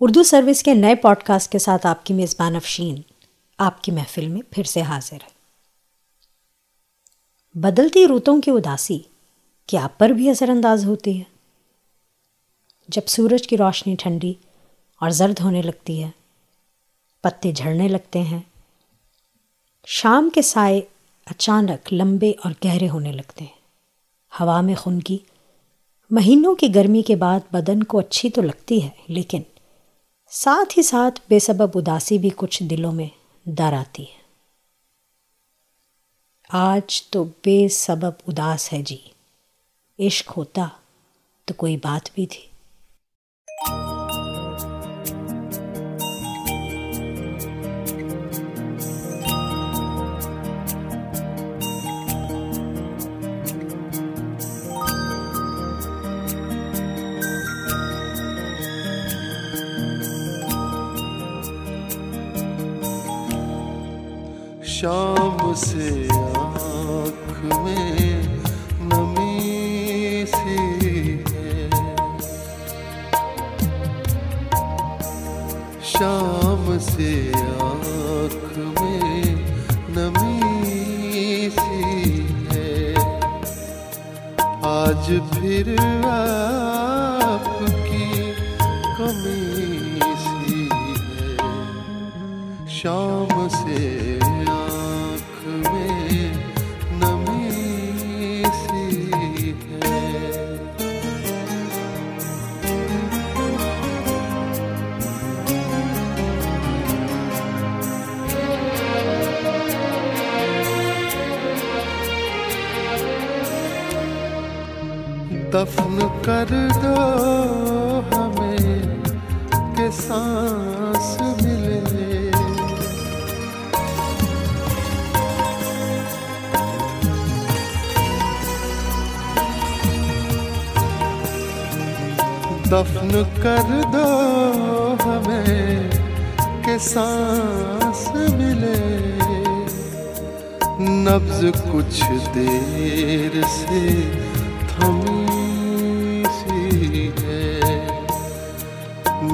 Urdu service کے نئے pod cost کے ساتھ آپ کی میزبان افشین، آپ کی محفل میں پھر سے حاضر ہے۔ بدلتی روتوں کی اداسی کیا آپ پر بھی اثر انداز ہوتی ہے؟ جب سورج کی روشنی ٹھنڈی اور زرد ہونے لگتی ہے، پتے جھڑنے لگتے ہیں، شام کے سائے اچانک لمبے اور گہرے ہونے لگتے ہیں۔ ہوا میں خنگی مہینوں کی گرمی کے بعد بدن کو اچھی تو لگتی ہے، لیکن ساتھ ہی ساتھ بے سبب اداسی بھی کچھ دلوں میں در آتی ہے۔ آج تو بے سبب اداس ہے جی۔ عشق ہوتا تو کوئی بات بھی تھی۔ شام سے دفن کر دو ہمیں کہ سانس ملے۔ دفن کر دو ہمیں کہ سانس ملے۔ نبز کچھ دیر سے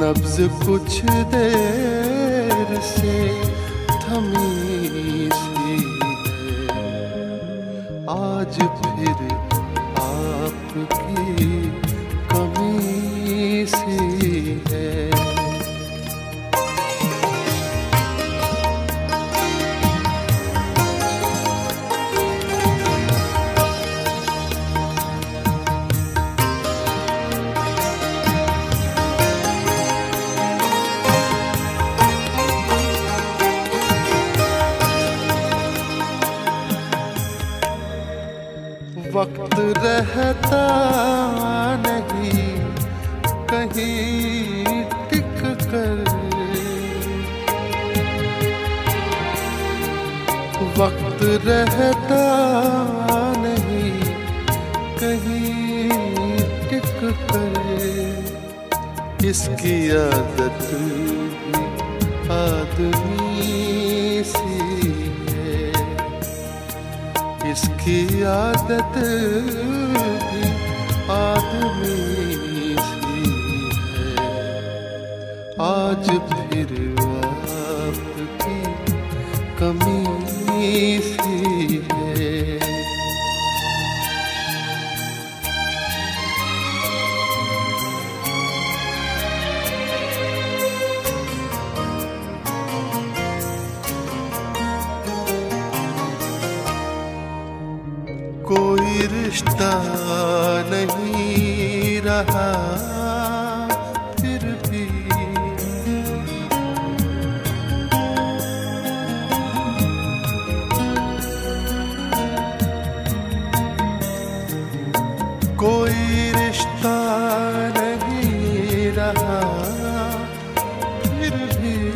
نبز کچھ دیر سے تھمی سی ہے۔ آج پھر آپ کی کمی سی رہتا نہیں، کہیں ٹک کر۔ وقت رہتا نہیں، کہیں ٹک کر۔ اس کی عادت آدمی اس کی عادت بھی آدمی سی ہے۔ آج بھی کوئی رشتہ نہیں رہا پھر بھی۔ کوئی رشتہ نہیں رہا پھر بھی۔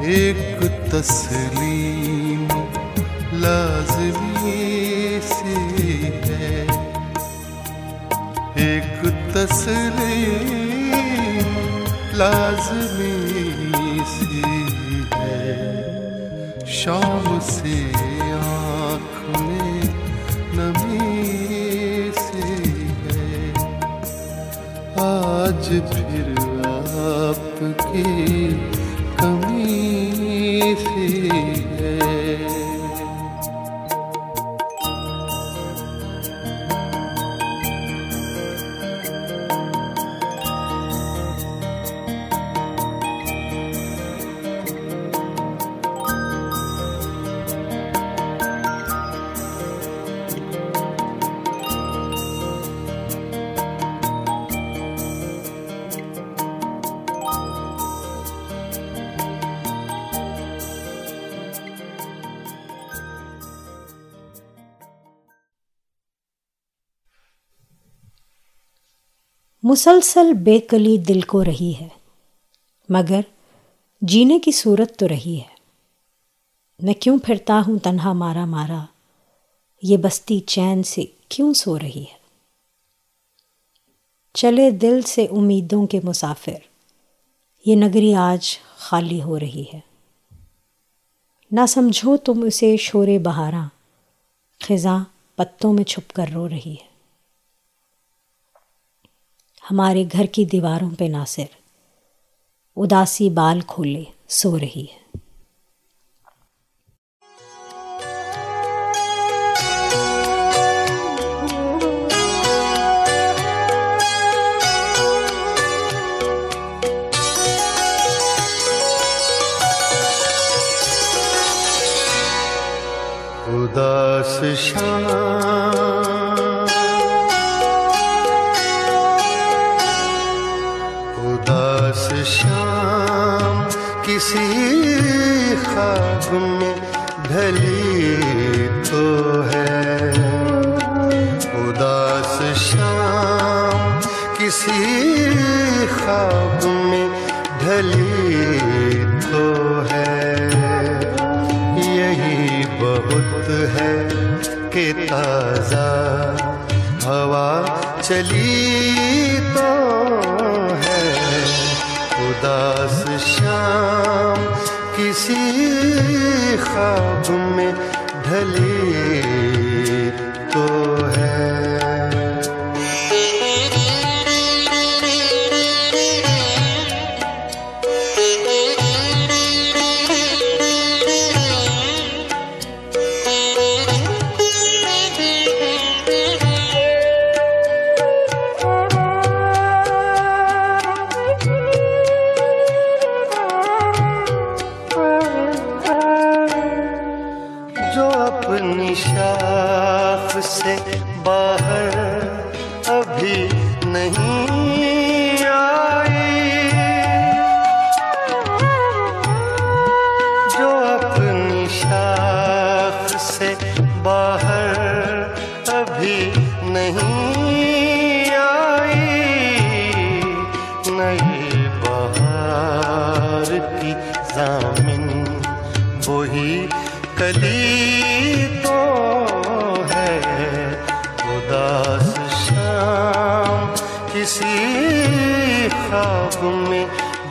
ایک تسلیم تسلیم لازمی سی ہے۔ شام سے آنکھ میں نمی سی ہے۔ آج بھی مسلسل بے کلی دل کو رہی ہے، مگر جینے کی صورت تو رہی ہے۔ میں کیوں پھرتا ہوں تنہا مارا مارا، یہ بستی چین سے کیوں سو رہی ہے؟ چلے دل سے امیدوں کے مسافر، یہ نگری آج خالی ہو رہی ہے۔ نہ سمجھو تم اسے شور بہاراں، خزاں پتوں میں چھپ کر رو رہی ہے۔ ہمارے گھر کی دیواروں پہ ناصر۔ اداسی بال کھولے سو رہی ہے۔ اداس کسی خواب میں ڈھلی تو ہے۔ اداس شام کسی خواب میں ڈھلی تو ہے۔ یہی بہت ہے کہ تازہ ہوا چلی تو ہے۔ اداس خواب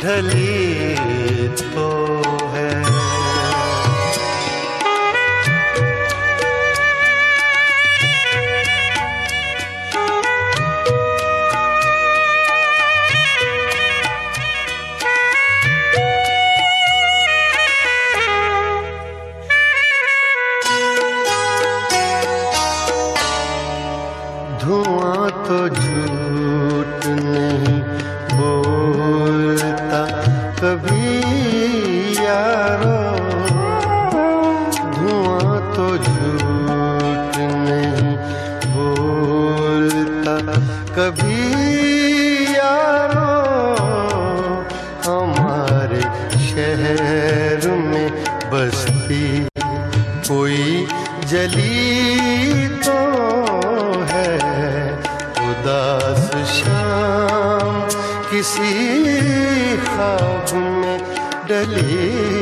ڈھلی۔ کبھی ڈلی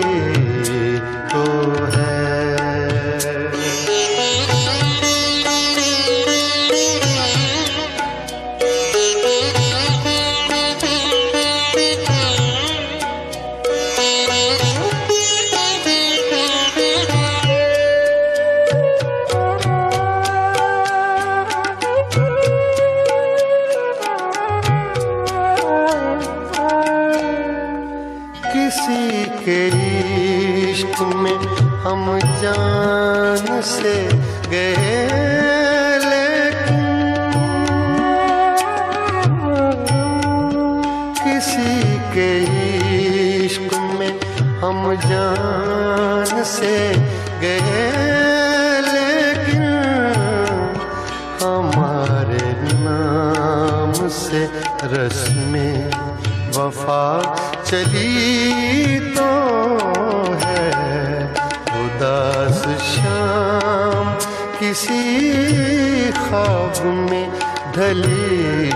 شام کسی خواب میں ڈھلی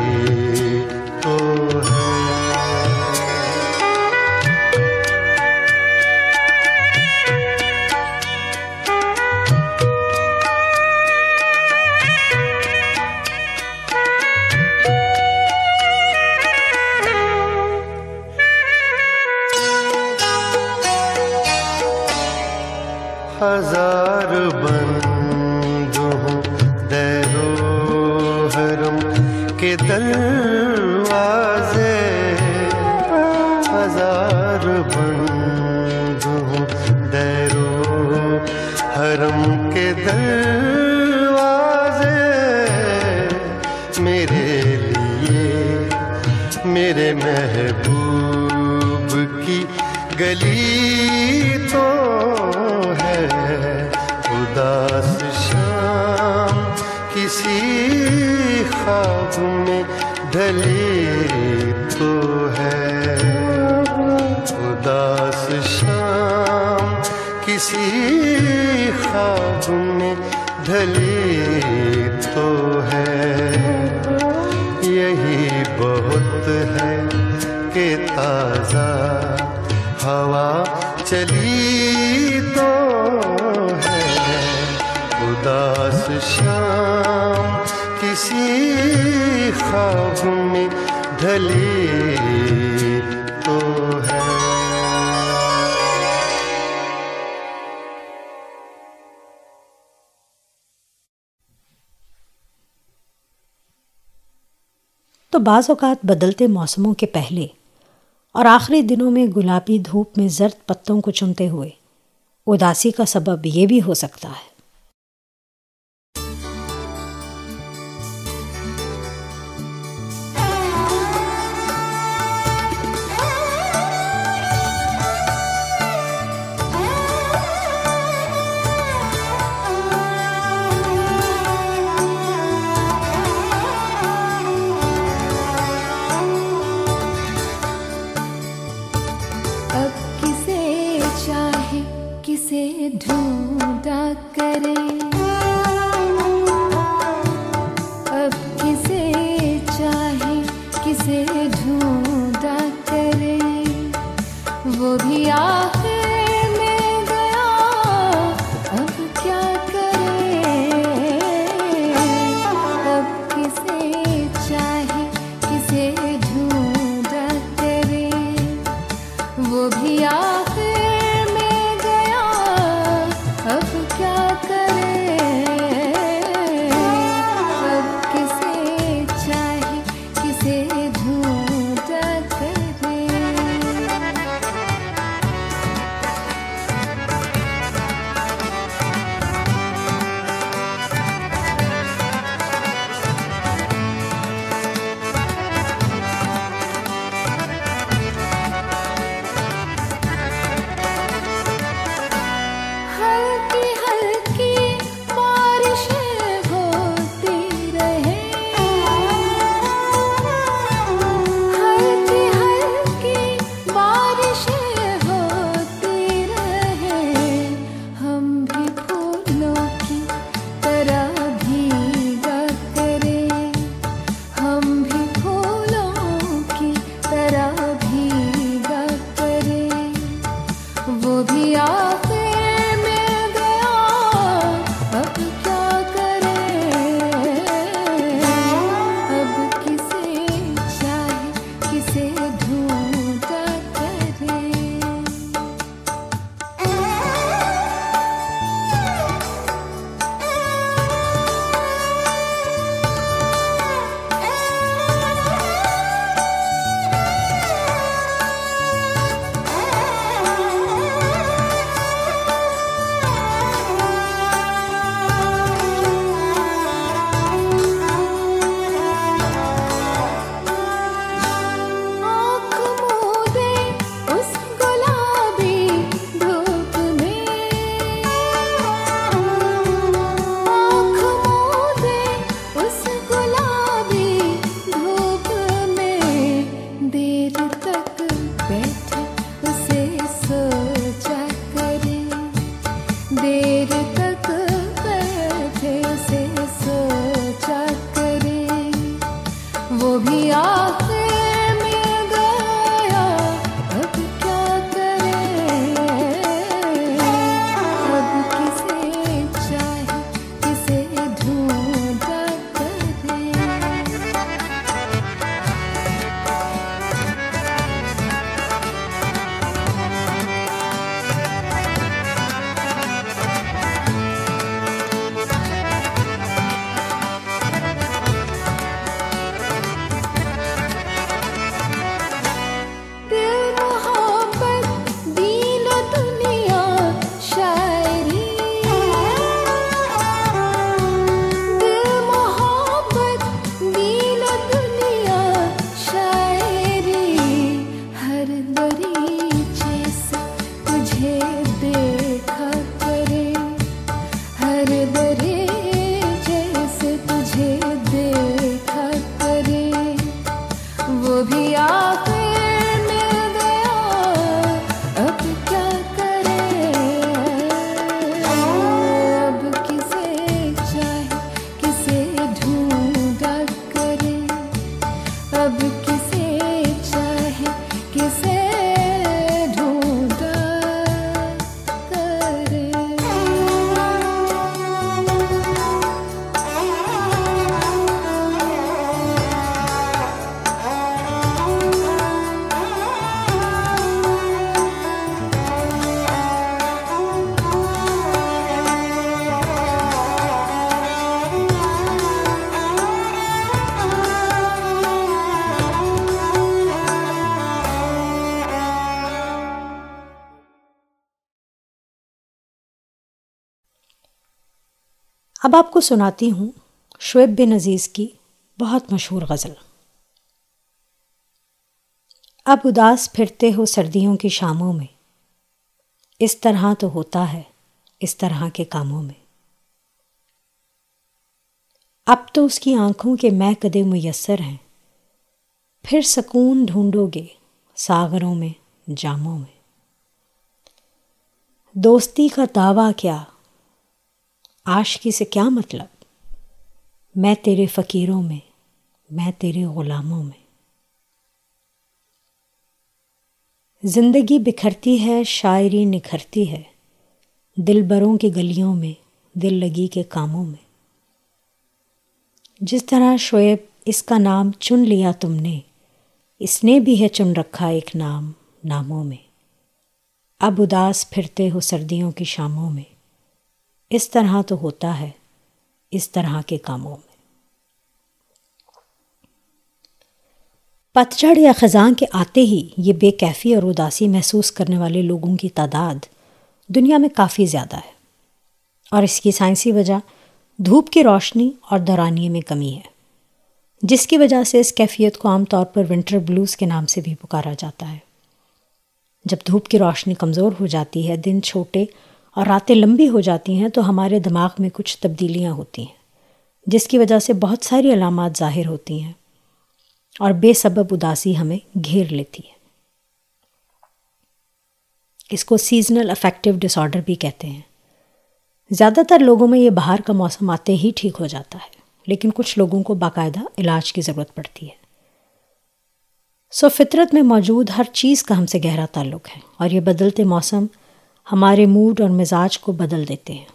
تو میرے لیے، میرے محبوب کی گلی تو ہے۔ اداس شام کسی خواب میں ڈھلی تو ہے۔ اداس شام کسی خواب میں ڈھلی ڈھلی تو ہے۔ تو بعض اوقات بدلتے موسموں کے پہلے اور آخری دنوں میں گلابی دھوپ میں زرد پتوں کو چنتے ہوئے، اداسی کا سبب یہ بھی ہو سکتا ہے۔ کسے ڈھونڈا کرے۔ اب کسے چاہے کسے ڈھونڈا کرے۔ وہ بھی آ Okay. اب آپ کو سناتی ہوں شعیب بن عزیز کی بہت مشہور غزل۔ اب اداس پھرتے ہو سردیوں کی شاموں میں۔ اس طرح تو ہوتا ہے اس طرح کے کاموں میں۔ اب تو اس کی آنکھوں کے میں کدے میسر ہیں۔ پھر سکون ڈھونڈو گے ساغروں میں، جاموں میں۔ دوستی کا دعویٰ کیا عاشقی سے کیا مطلب؟ میں تیرے فقیروں میں میں تیرے غلاموں میں۔ زندگی بکھرتی ہے، شاعری نکھرتی ہے۔ دل بروں کی گلیوں میں، دل لگی کے کاموں میں۔ جس طرح شعیب اس کا نام چن لیا تم نے، اس نے بھی ہے چن رکھا ایک نام ناموں میں۔ اب اداس پھرتے ہو سردیوں کی شاموں میں۔ اس طرح تو ہوتا ہے، اس طرح کے کاموں میں۔ پتجھڑ یا خزاں کے آتے ہی یہ بے کیفی اور اداسی محسوس کرنے والے لوگوں کی تعداد دنیا میں کافی زیادہ ہے۔ اور اس کی سائنسی وجہ دھوپ کی روشنی اور دورانیے میں کمی ہے، جس کی وجہ سے اس کیفیت کو عام طور پر ونٹر بلوز کے نام سے بھی پکارا جاتا ہے۔ جب دھوپ کی روشنی کمزور ہو جاتی ہے، دن چھوٹے اور راتیں لمبی ہو جاتی ہیں تو ہمارے دماغ میں کچھ تبدیلیاں ہوتی ہیں، جس کی وجہ سے بہت ساری علامات ظاہر ہوتی ہیں اور بے سبب اداسی ہمیں گھیر لیتی ہے اس کو سیزنل افیکٹو ڈس آرڈر بھی کہتے ہیں۔ زیادہ تر لوگوں میں یہ باہر کا موسم آتے ہی ٹھیک ہو جاتا ہے، لیکن کچھ لوگوں کو باقاعدہ علاج کی ضرورت پڑتی ہے۔ سو فطرت میں موجود ہر چیز کا ہم سے گہرا تعلق ہے اور یہ بدلتے موسم ہمارے موڈ اور مزاج کو بدل دیتے ہیں۔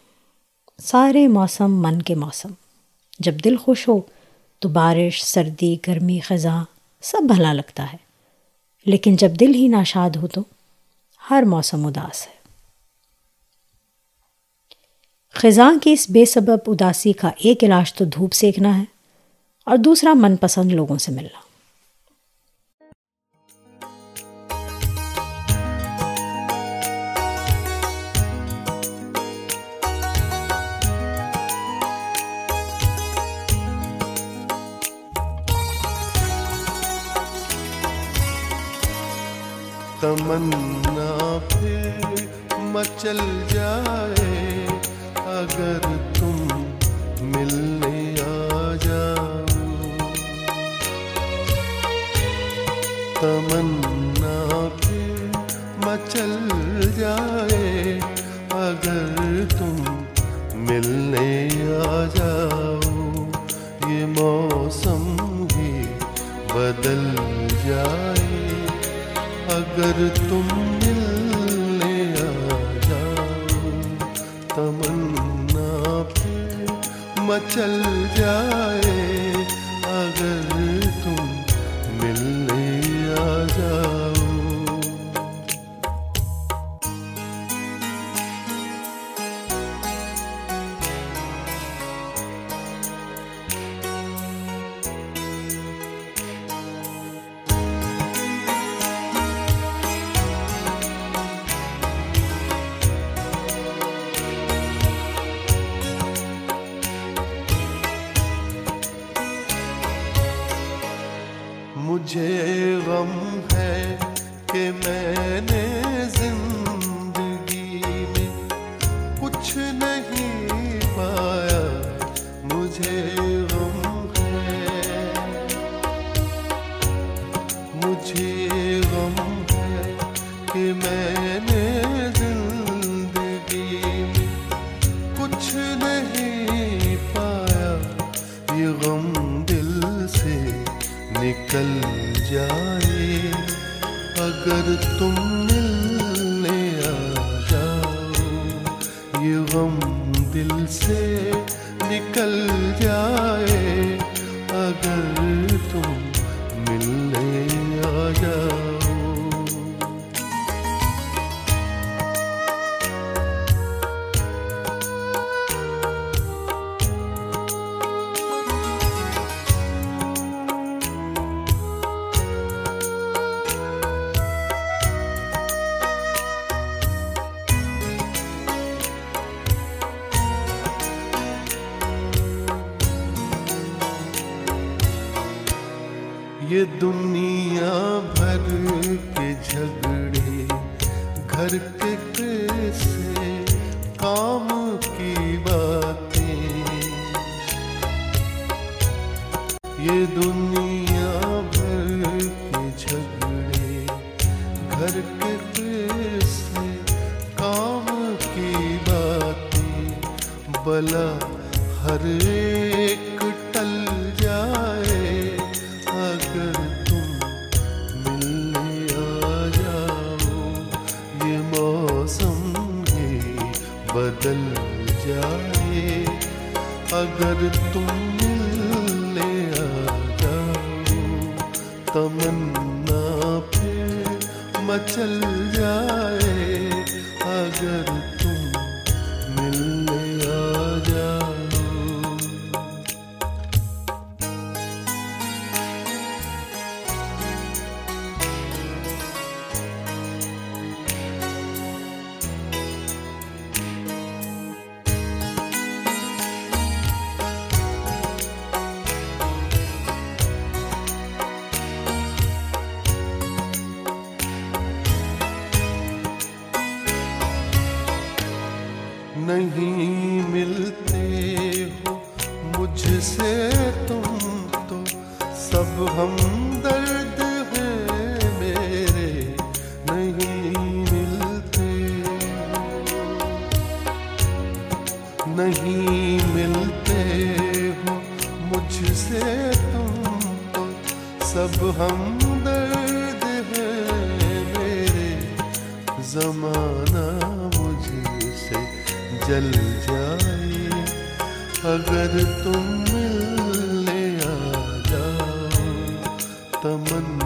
سارے موسم من کے موسم۔ جب دل خوش ہو تو بارش، سردی، گرمی، خزاں سب بھلا لگتا ہے۔ لیکن جب دل ہی ناشاد ہو تو ہر موسم اداس ہے۔ خزاں کی اس بے سبب اداسی کا ایک علاج تو دھوپ سیکنا ہے اور دوسرا من پسند لوگوں سے ملنا۔ تمنا پھر مچل جائے اگر تم ملنے آ جاؤ۔ تمنا پھر مچل جائے اگر تم ملنے آ جاؤ تمنا پہ مچل جائے۔ غم دل سے نکل جائے۔ یہ دنیا زمانہ مجھ سے جل جائے۔ اگر تم ملنے آ جاؤ تمنا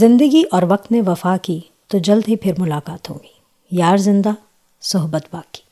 زندگی اور وقت نے وفا کی تو جلد ہی پھر ملاقات ہوگی۔ یار زندہ، صحبت باقی۔